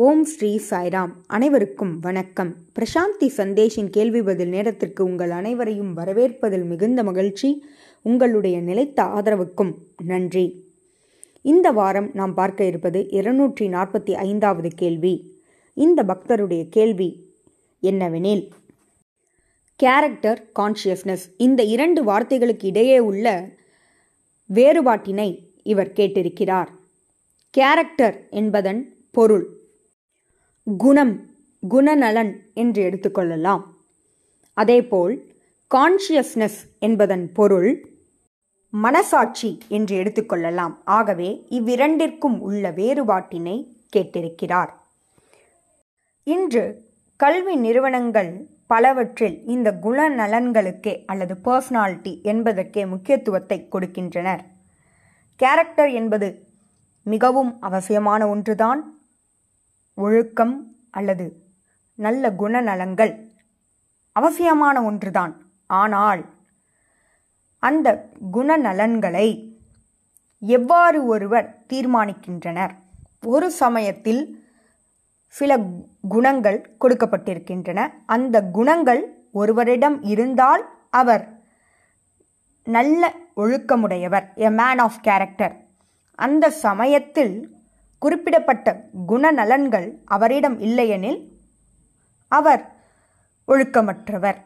ஓம் ஸ்ரீ சாய்ராம். அனைவருக்கும் வணக்கம். பிரசாந்தி சந்தேஷின் கேள்வி பதில் நேரத்திற்கு உங்கள் அனைவரையும் வரவேற்பதில் மிகுந்த மகிழ்ச்சி. உங்களுடைய நிலைத்த ஆதரவுக்கும் நன்றி. இந்த வாரம் நாம் பார்க்க இருப்பது இருநூற்றி நாற்பத்தி ஐந்தாவது கேள்வி. இந்த பக்தருடைய கேள்வி என்னவெனில் கேரக்டர் கான்ஷியஸ்னஸ் இந்த இரண்டு வார்த்தைகளுக்கு இடையே உள்ள வேறுபாட்டினை இவர் கேட்டிருக்கிறார். கேரக்டர் என்பதன் பொருள். குணம் குணநலன் என்று எடுத்துக்கொள்ளலாம் அதேபோல் கான்ஷியஸ்னஸ் என்பதன் பொருள் மனசாட்சி என்று எடுத்துக்கொள்ளலாம் ஆகவே இவ்விரண்டிற்கும் உள்ள வேறுபாட்டினை கேட்டிருக்கிறார். இன்று கல்வி நிறுவனங்கள் பலவற்றில் இந்த குணநலன்களுக்கே அல்லது பர்சனாலிட்டி என்பதற்கே முக்கியத்துவத்தை கொடுக்கின்றனர். கேரக்டர் என்பது மிகவும் அவசியமான ஒன்றுதான். ஒழுக்கம் அல்லது நல்ல குணநலங்கள் அவசியமான ஒன்றுதான். ஆனால் அந்த குணநலன்களை எவ்வாறு ஒருவர் தீர்மானிக்கின்றனர்? ஒரு சமயத்தில் சில குணங்கள் கொடுக்கப்பட்டிருக்கின்றன. அந்த குணங்கள் ஒருவரிடம் இருந்தால் அவர் நல்ல ஒழுக்கமுடையவர் எ மேன் ஆஃப் கேரக்டர் அந்த சமயத்தில் குறிப்பிடப்பட்ட குணநலன்கள் அவரிடம் இல்லையெனில் அவர் ஒழுக்கமற்றவர்.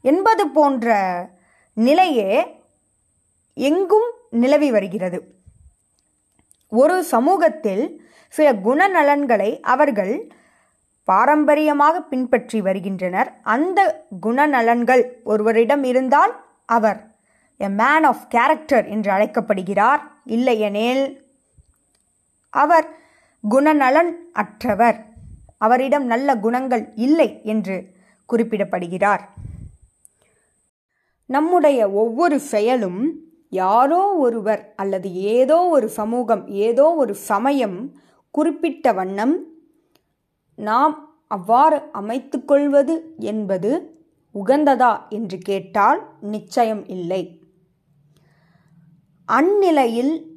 என்பது போன்ற நிலையே எங்கும் நிலவி வருகிறது. ஒரு சமூகத்தில் சில குணநலன்களை அவர்கள் பாரம்பரியமாக பின்பற்றி வருகின்றனர். அந்த குணநலன்கள் ஒருவரிடம் இருந்தால் அவர் எ மேன் ஆஃப் கேரக்டர் என்று அழைக்கப்படுகிறார். இல்லையெனில் அவர் குணநலன் அற்றவர். அவரிடம் நல்ல குணங்கள் இல்லை என்று குறிப்பிடப்படுகிறார். நம்முடைய ஒவ்வொரு செயலும் யாரோ ஒருவர் அல்லது ஏதோ ஒரு சமூகம் ஏதோ ஒரு சமயம் குறிப்பிட்ட வண்ணம் நாம் அவ்வாறு அமைத்துக்கொள்வது என்பது உகந்ததா என்று கேட்டால் நிச்சயம் இல்லை. அந்நிலையில்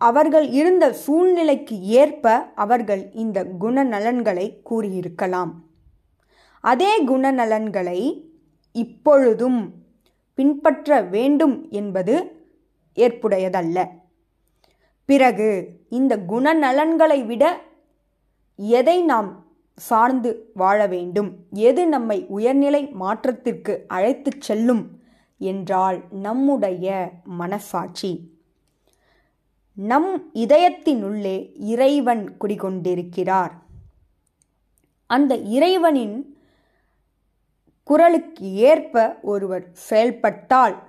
அவர்கள் இருந்த சூழ்நிலைக்கு ஏற்ப அவர்கள் இந்த குணநலன்களை கூறியிருக்கலாம். அதே குணநலன்களை இப்பொழுதும் பின்பற்ற வேண்டும் என்பது ஏற்புடையதல்ல. பிறகு இந்த குணநலன்களை விட எதை நாம் சார்ந்து வாழ வேண்டும்? எது நம்மை உயர்நிலை மாற்றத்திற்கு அழைத்துச் செல்லும்? என்றால் நம்முடைய மனசாட்சி. நம் இதயத்தினுள்ளே இறைவன் குடிகொண்டிருக்கிறார். அந்த இறைவனின் குரலுக்கு ஏற்ப ஒருவர் செயல்பட்டால்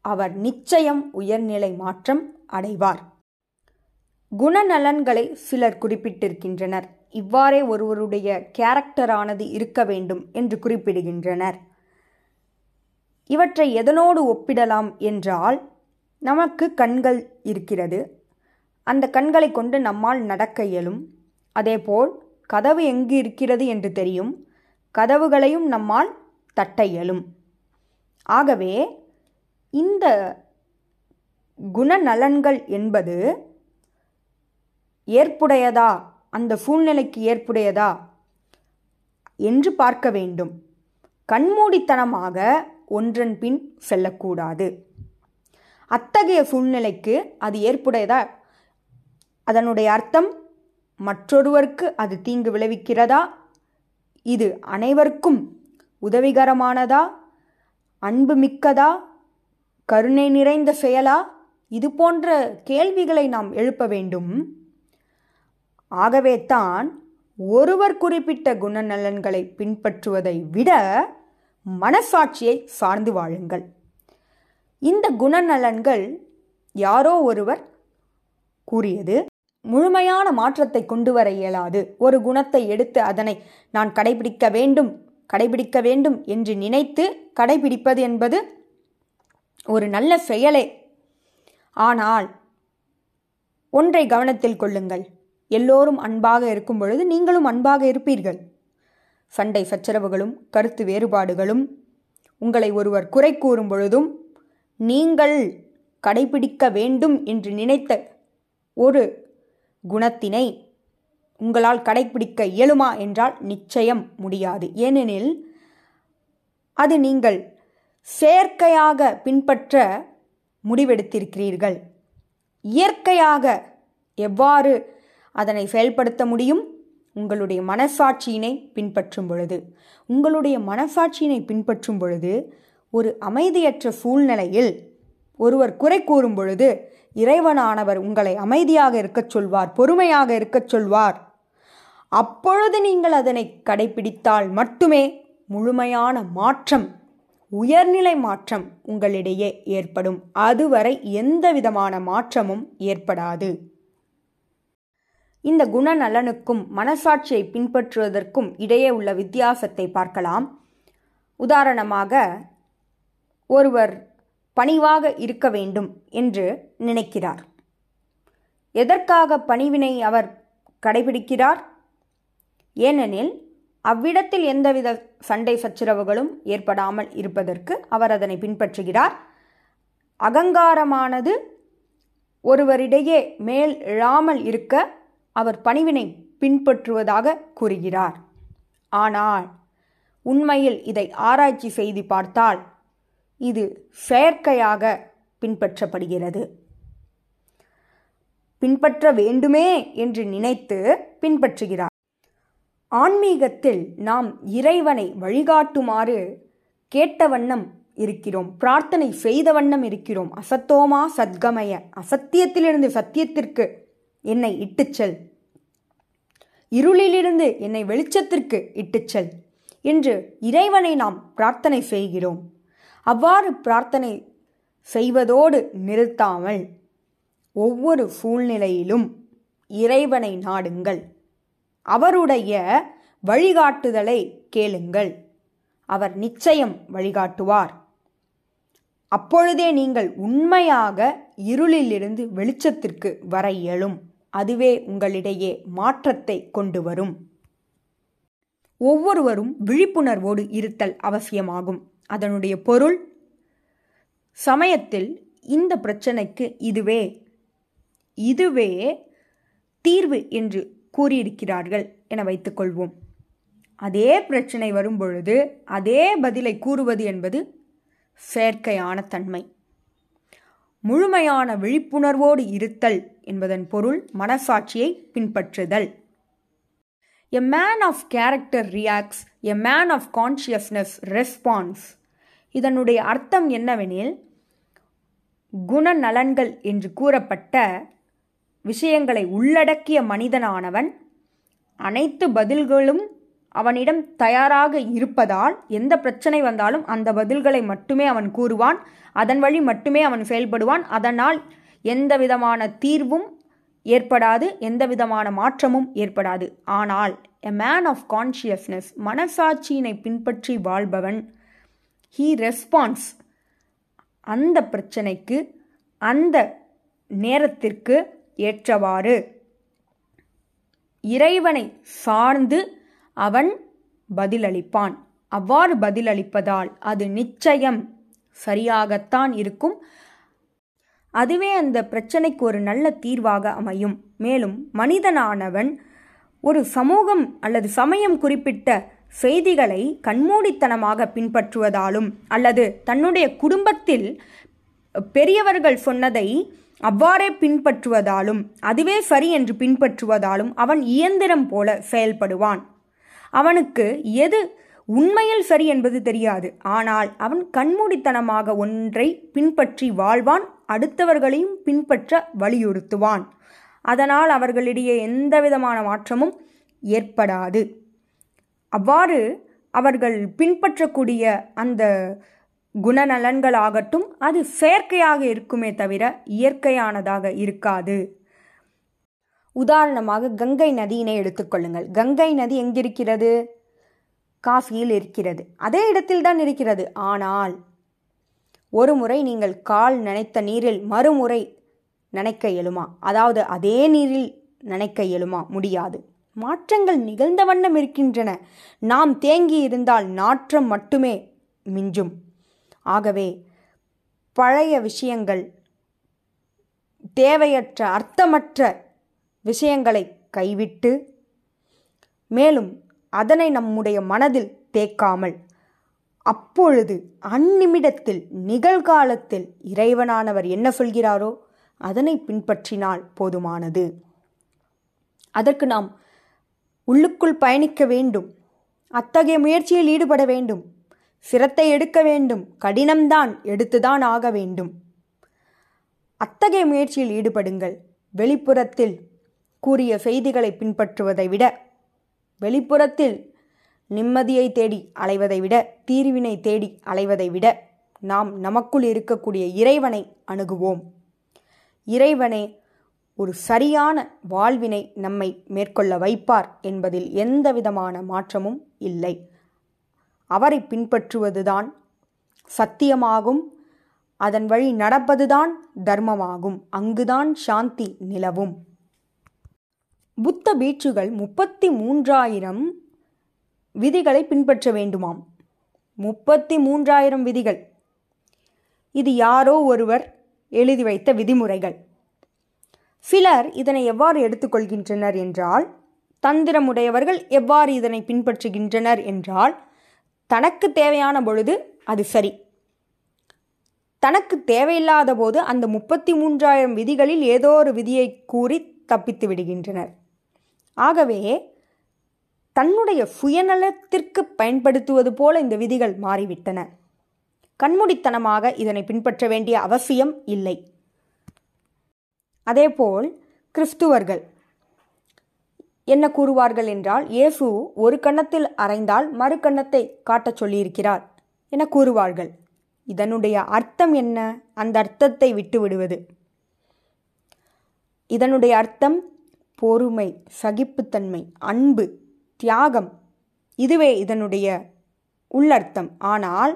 அவர் நிச்சயம் உயர்நிலை மாற்றம் அடைவார். குணநலன்களை சிலர் குறிப்பிட்டிருக்கின்றனர். இவ்வாறே ஒருவருடைய கேரக்டரானது இருக்க வேண்டும் என்று குறிப்பிடுகின்றனர். இவற்றை எதனோடு ஒப்பிடலாம் என்றால் நமக்கு கண்கள் இருக்கிறது. அந்த கண்களை கொண்டு நம்மால் நடக்க இயலும். அதேபோல் கதவு எங்கு இருக்கிறது என்று தெரியும். கதவுகளையும் நம்மால் தட்ட இயலும். ஆகவே இந்த குணநலன்கள் என்பது ஏற்புடையதா? அந்த சூழ்நிலைக்கு ஏற்புடையதா? என்று பார்க்க வேண்டும். கண்மூடித்தனமாக ஒன்றன் பின் செல்லக்கூடாது. அத்தகைய சூழ்நிலைக்கு அது ஏற்புடையதா? அதனுடைய அர்த்தம் மற்றொருவருக்கு அது தீங்கு விளைவிக்கிறதா? இது அனைவருக்கும் உதவிகரமானதா? அன்பு மிக்கதா? கருணை நிறைந்த செயலா? இது போன்ற கேள்விகளை நாம் எழுப்ப வேண்டும். ஆகவே தான் ஒருவர் குறிப்பிட்ட குணநலன்களை பின்பற்றுவதை விட மனசாட்சியை சார்ந்து வாழுங்கள். இந்த குணநலன்கள் யாரோ ஒருவர் கூறியது முழுமையான மாற்றத்தை கொண்டு வர இயலாது. ஒரு குணத்தை எடுத்து அதனை நான் கடைபிடிக்க வேண்டும் கடைபிடிக்க வேண்டும் என்று நினைத்து கடைபிடிப்பது என்பது ஒரு நல்ல செயலே. ஆனால் ஒன்றை கவனத்தில் கொள்ளுங்கள். எல்லோரும் அன்பாக இருக்கும் பொழுது நீங்களும் அன்பாக இருப்பீர்கள். சண்டை சச்சரவுகளும் கருத்து வேறுபாடுகளும் உங்களை ஒருவர் குறை கூறும் பொழுதும் நீங்கள் கடைபிடிக்க வேண்டும் என்று நினைத்த ஒரு குணத்தினை உங்களால் கடைபிடிக்க இயலுமா என்றால் நிச்சயம் முடியாது. ஏனெனில் அது நீங்கள் செயற்கையாக பின்பற்ற முடிவெடுத்திருக்கிறீர்கள். இயற்கையாக எவ்வாறு அதனை செயல்படுத்த முடியும்? உங்களுடைய மனசாட்சியினை பின்பற்றும் பொழுது. உங்களுடைய மனசாட்சியினை பின்பற்றும் பொழுது ஒரு அமைதியற்ற சூழ்நிலையில் ஒருவர் குறை கூறும் பொழுது இறைவனானவர் உங்களை அமைதியாக இருக்கச் சொல்வார் பொறுமையாக இருக்கச் சொல்வார். அப்பொழுது நீங்கள் அதனை கடைபிடித்தால் மட்டுமே முழுமையான மாற்றம் உயர்நிலை மாற்றம் உங்களிடையே ஏற்படும். அதுவரை எந்த விதமான மாற்றமும் ஏற்படாது. இந்த குணநலனுக்கும் மனசாட்சியை பின்பற்றுவதற்கும் இடையே உள்ள வித்தியாசத்தை பார்க்கலாம். உதாரணமாக ஒருவர் பணிவாக இருக்க வேண்டும் என்று நினைக்கிறார். எதற்காக பணிவினை அவர் கடைபிடிக்கிறார்? ஏனெனில் அவ்விடத்தில் எந்தவித சண்டை சச்சரவுகளும் ஏற்படாமல் இருப்பதற்கு அவர் அதனை பின்பற்றுகிறார். அகங்காரமானது ஒருவரிடையே மேல் எழாமல் இருக்க அவர் பணிவினை பின்பற்றுவதாக கூறுகிறார். ஆனால் உண்மையில் இதை ஆராய்ச்சி செய்து பார்த்தால் இது செயற்கையாக பின்பற்றப்படுகிறது. பின்பற்ற வேண்டுமே என்று நினைத்து பின்பற்றுகிறார். ஆன்மீகத்தில் நாம் இறைவனை வழிகாட்டுமாறு கேட்ட வண்ணம் இருக்கிறோம். பிரார்த்தனை செய்த வண்ணம் இருக்கிறோம். அசத்தோமா சத்கமய? அசத்தியத்திலிருந்து சத்தியத்திற்கு என்னை இட்டுச்செல் இருளிலிருந்து என்னை வெளிச்சத்திற்கு இட்டுச்செல் என்று இறைவனை நாம் பிரார்த்தனை செய்கிறோம். அவ்வாறு பிரார்த்தனை செய்வதோடு நிறுத்தாமல் ஒவ்வொரு சூழ்நிலையிலும் இறைவனை நாடுங்கள். அவருடைய வழிகாட்டுதலை கேளுங்கள். அவர் நிச்சயம் வழிகாட்டுவார். அப்பொழுதே நீங்கள் உண்மையாக இருளிலிருந்து வெளிச்சத்திற்கு வர இயலும். அதுவே உங்களிடையே மாற்றத்தை கொண்டு வரும். ஒவ்வொருவரும் விழிப்புணர்வோடு இருத்தல் அவசியமாகும். அதனுடைய பொருள் சமயத்தில் இந்த பிரச்சனைக்கு இதுவே. இதுவே தீர்வு என்று கூறியிருக்கிறார்கள் என வைத்துக்கொள்வோம் அதே பிரச்சனை வரும்பொழுது அதே பதிலை கூறுவது என்பது செயற்கையான தன்மை. முழுமையான விழிப்புணர்வோடு இருத்தல் என்பதன் பொருள் மனசாட்சியை பின்பற்றுதல். A man of character reacts a man of consciousness response இதனுடைய அர்த்தம் என்னவெனில் குணநலன்கள் என்று கூறப்பட்ட விஷயங்களை உள்ளடக்கிய மனிதனானவன் அனைத்து பதில்களும் அவனிடம் தயாராக இருப்பதால் எந்த பிரச்சனை வந்தாலும் அந்த பதில்களை மட்டுமே அவன் கூறுவான் அதன் வழி மட்டுமே அவன் செயல்படுவான் அதனால் எந்த விதமான தீர்வும் ஏற்படாது எந்த விதமான மாற்றமும் ஏற்படாது. ஆனால் எ மேன் ஆஃப் கான்ஷியஸ்னஸ் மனசாட்சியினை பின்பற்றி வாழ்பவன் ஹீ ரெஸ்பான்ஸ் அந்த பிரச்சனைக்கு அந்த நேரத்திற்கு ஏற்றவாறு. இறைவனை சார்ந்து அவன் பதிலளிப்பான். அவ்வாறு பதிலளிப்பதால் அது நிச்சயம் சரியாகத்தான் இருக்கும். அதுவே அந்த பிரச்சனைக்கு ஒரு நல்ல தீர்வாக அமையும். மேலும் மனிதனானவன் ஒரு சமூகம் அல்லது சமயம் குறிப்பிட்ட செய்திகளை கண்மூடித்தனமாக பின்பற்றுவதாலும் அல்லது தன்னுடைய குடும்பத்தில் பெரியவர்கள் சொன்னதை அவ்வாறே பின்பற்றுவதாலும் அதுவே சரி என்று பின்பற்றுவதாலும் அவன் இயந்திரம் போல செயல்படுவான். அவனுக்கு எது உண்மையில் சரி என்பது தெரியாது. ஆனால் அவன் கண்மூடித்தனமாக ஒன்றை பின்பற்றி வாழ்வான். அடுத்தவர்களையும் பின்பற்ற வலியுறுத்துவான். அதனால் அவர்களிடையே எந்த விதமான மாற்றமும் ஏற்படாது. அவ்வாறு அவர்கள் பின்பற்றக்கூடிய அந்த குணநலன்களாகட்டும் அது செயற்கையாக இருக்குமே தவிர இயற்கையானதாக இருக்காது. உதாரணமாக கங்கை நதியினை எடுத்துக்கொள்ளுங்கள் கங்கை நதி எங்கிருக்கிறது? காசியில் இருக்கிறது. அதே இடத்தில் தான் இருக்கிறது. ஆனால் ஒரு முறை நீங்கள் கால் நனைத்த நீரில் மறுமுறை நனைக்க இயலுமா அதாவது அதே நீரில் நனைக்க இயலுமா முடியாது. மாற்றங்கள் நிகழ்ந்த வண்ணம் இருக்கின்றன. நாம் தேங்கி இருந்தால் நாற்றம் மட்டுமே மிஞ்சும். ஆகவே பழைய விஷயங்கள் தேவையற்ற அர்த்தமற்ற விஷயங்களை கைவிட்டு மேலும் அதனை நம்முடைய மனதில் தேக்காமல் அப்பொழுது அந்நிமிடத்தில் நிகழ்காலத்தில் இறைவனானவர் என்ன சொல்கிறாரோ அதனை பின்பற்றினால் போதுமானது. அதற்கு நாம் உள்ளுக்குள் பயணிக்க வேண்டும். அத்தகைய முயற்சியில் ஈடுபட வேண்டும். சிரத்தை எடுக்க வேண்டும். கடினம்தான் எடுத்துதான் ஆக வேண்டும். அத்தகைய முயற்சியில் ஈடுபடுங்கள். வெளிப்புறத்தில் கூறிய செய்திகளை பின்பற்றுவதை விட வெளிப்புறத்தில் நிம்மதியை தேடி அலைவதை விட தீர்வினை தேடி அலைவதை விட நாம் நமக்குள் இருக்கக்கூடிய இறைவனை அணுகுவோம். இறைவனே ஒரு சரியான வாழ்வினை நம்மை மேற்கொள்ள வைப்பார் என்பதில் எந்த விதமான மாற்றமும் இல்லை. அவரை பின்பற்றுவதுதான் சத்தியமாகும். அதன் வழி நடப்பதுதான் தர்மமாகும். அங்குதான் சாந்தி நிலவும். புத்த பீச்சுகள் முப்பத்தி மூன்றாயிரம் விதிகளை பின்பற்ற வேண்டுமாம். முப்பத்தி மூன்றாயிரம் விதிகள். இது யாரோ ஒருவர் எழுதி வைத்த விதிமுறைகள். சிலர் இதனை எவ்வாறு எடுத்துக்கொள்கின்றனர் என்றால் தந்திரமுடையவர்கள் எவ்வாறு இதனை பின்பற்றுகின்றனர் என்றால் தனக்கு தேவையான பொழுது அது சரி. தனக்கு தேவையில்லாத போது அந்த முப்பத்தி மூன்றாயிரம் விதிகளில் ஏதோ ஒரு விதியை கூறி தப்பித்து விடுகின்றனர். ஆகவே தன்னுடைய சுயநலத்திற்கு பயன்படுத்துவது போல இந்த விதிகள் மாறிவிட்டன. கண்மூடித்தனமாக இதனை பின்பற்ற வேண்டிய அவசியம் இல்லை. அதேபோல் கிறிஸ்துவர்கள் என்ன கூறுவார்கள் என்றால் இயேசு ஒரு கன்னத்தில் அறைந்தால் மறு கன்னத்தை காட்டச் சொல்லியிருக்கிறார் என கூறுவார்கள். இதனுடைய அர்த்தம் என்ன? அந்த அர்த்தத்தை விட்டுவிடுவது இதனுடைய அர்த்தம் பொறுமை சகிப்புத்தன்மை அன்பு. தியாகம். இதுவே இதனுடைய உள்ளர்த்தம். ஆனால்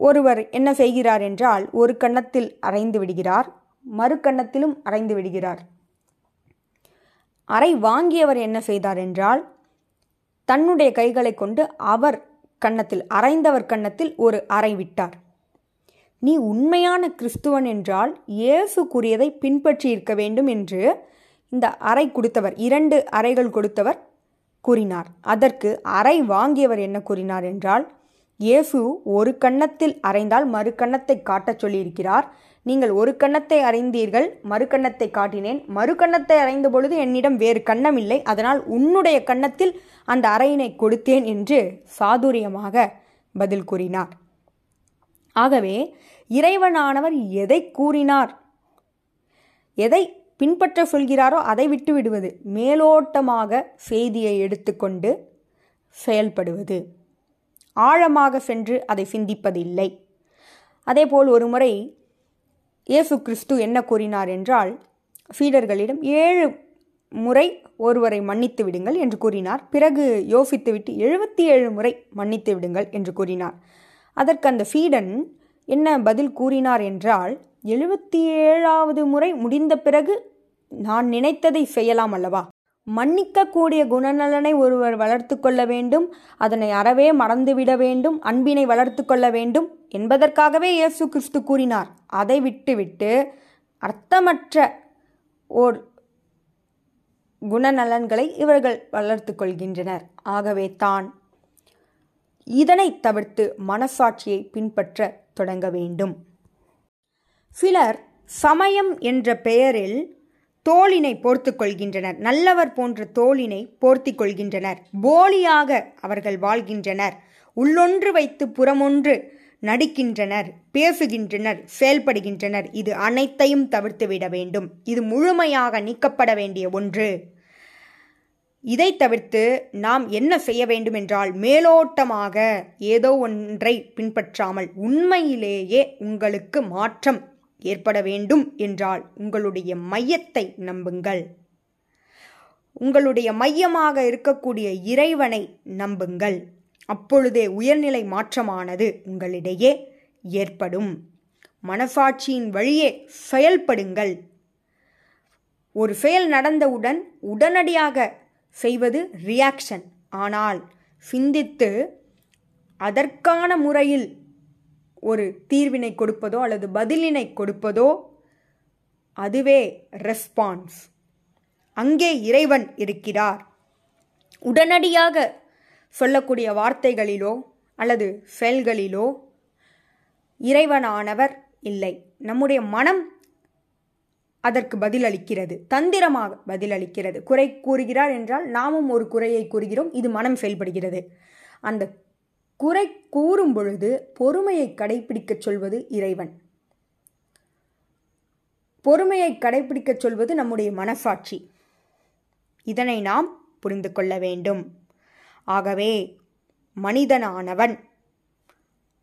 ஒருவர் என்ன செய்கிறார் என்றால் ஒரு கன்னத்தில் அரைந்து விடுகிறார் மறு கன்னத்திலும் அரைந்து விடுகிறார். அறை வாங்கியவர் என்ன செய்தார் என்றால் தன்னுடைய கைகளை கொண்டு அவர் கன்னத்தில் அரைந்தவர் கன்னத்தில் ஒரு அறை விட்டார். நீ உண்மையான கிறிஸ்துவன் என்றால் இயேசுக்குரியதை பின்பற்றியிருக்க பின்பற்றி இருக்க வேண்டும் என்று இந்த அறை கொடுத்தவர் இரண்டு அறைகள் கொடுத்தவர் கூறினார். அதற்கு அறை வாங்கியவர் என்ன கூறினார் என்றால் இயேசு ஒரு கன்னத்தில் அறைந்தால் மறு கன்னத்தை காட்டச் சொல்லியிருக்கிறார். நீங்கள் ஒரு கன்னத்தை அறைந்தீர்கள் மறு கன்னத்தை காட்டினேன். மறு கன்னத்தை அறைந்த பொழுது என்னிடம் வேறு கன்னம் இல்லை. அதனால் உன்னுடைய கன்னத்தில் அந்த அறையினை கொடுத்தேன் என்று சாதுரியமாக பதில் கூறினார். ஆகவே இறைவனானவர் எதை கூறினார்? எதை பின்பற்ற சொல்கிறாரோ அதை விட்டு விடுவது. மேலோட்டமாக செய்தியை எடுத்துக்கொண்டு செயல்படுவது. ஆழமாக சென்று அதை சிந்திப்பதில்லை. அதேபோல் ஒரு முறை இயேசு கிறிஸ்து என்ன கூறினார் என்றால் சீடர்களிடம் ஏழு முறை ஒருவரை மன்னித்து விடுங்கள் என்று கூறினார். பிறகு யோசித்துவிட்டு எழுபத்தி ஏழு முறை மன்னித்து விடுங்கள் என்று கூறினார். அதற்கு அந்த சீடன் என்ன பதில் கூறினார் என்றால் எழுபத்தி ஏழாவது முறை முடிந்த பிறகு நான் நினைத்ததை செய்யலாம் அல்லவா? மன்னிக்கக்கூடிய குணநலனை ஒருவர் வளர்த்து கொள்ள வேண்டும் அதனை அறவே மறந்துவிட வேண்டும் அன்பினை வளர்த்து கொள்ள வேண்டும் என்பதற்காகவே இயேசு கிறிஸ்து கூறினார். அதை விட்டுவிட்டு அர்த்தமற்ற ஓர் குணநலன்களை இவர்கள் வளர்த்து கொள்கின்றனர். ஆகவே தான் இதனை தவிர்த்து மனசாட்சியை பின்பற்ற தொடங்க வேண்டும். சிலர் சமயம் என்ற பெயரில் தோளினை போர்த்து கொள்கின்றனர். நல்லவர் போன்ற தோளினை போர்த்தி கொள்கின்றனர். போலியாக அவர்கள் வாழ்கின்றனர். உள்ளொன்று வைத்து புறமொன்று நடிக்கின்றனர் பேசுகின்றனர் செயல்படுகின்றனர். இது அனைத்தையும் தவிர்த்துவிட வேண்டும். இது முழுமையாக நீக்கப்பட வேண்டிய ஒன்று. இதை தவிர்த்து நாம் என்ன செய்ய வேண்டும் என்றால் மேலோட்டமாக ஏதோ ஒன்றை பின்பற்றாமல் உண்மையிலேயே உங்களுக்கு மாற்றம் ஏற்பட வேண்டும் என்றால் உங்களுடைய மையத்தை நம்புங்கள். உங்களுடைய மையமாக இருக்கக்கூடிய இறைவனை நம்புங்கள். அப்பொழுதே உயர்நிலை மாற்றமானது உங்களிடையே ஏற்படும். மனசாட்சியின் வழியே செயல்படுங்கள். ஒரு செயல் நடந்தவுடன் உடனடியாக செய்வது ரியாக்ஷன் ஆனால் சிந்தித்து அதற்கான முறையில் ஒரு தீர்வினை கொடுப்பதோ அல்லது பதிலினை கொடுப்பதோ அதுவே ரெஸ்பான்ஸ் அங்கே இறைவன் இருக்கிறார். உடனடியாக சொல்லக்கூடிய வார்த்தைகளிலோ அல்லது செயல்களிலோ இறைவனானவர் இல்லை. நம்முடைய மனம் அதற்கு பதிலளிக்கிறது. தந்திரமாக பதிலளிக்கிறது. குறை கூறுகிறார் என்றால் நாமும் ஒரு குறையை கூறுகிறோம். இது மனம் செயல்படுகிறது. அந்த குறை கூறும் பொழுது பொறுமையை கடைபிடிக்கச் சொல்வது இறைவன். பொறுமையை கடைபிடிக்கச் சொல்வது நம்முடைய மனசாட்சி. இதனை நாம் புரிந்து கொள்ள வேண்டும். ஆகவே மனிதனானவன்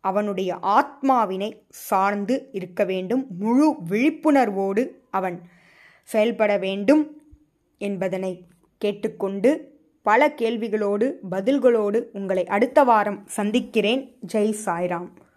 அவனுடைய ஆத்மாவினை சார்ந்து இருக்க வேண்டும். முழு விழிப்புணர்வோடு அவன் செயல்பட வேண்டும் என்பதனை கேட்டுக்கொண்டு பல கேள்விகளோடு பதில்களோடு உங்களை அடுத்த வாரம் சந்திக்கிறேன். ஜெய் சாய்ராம்.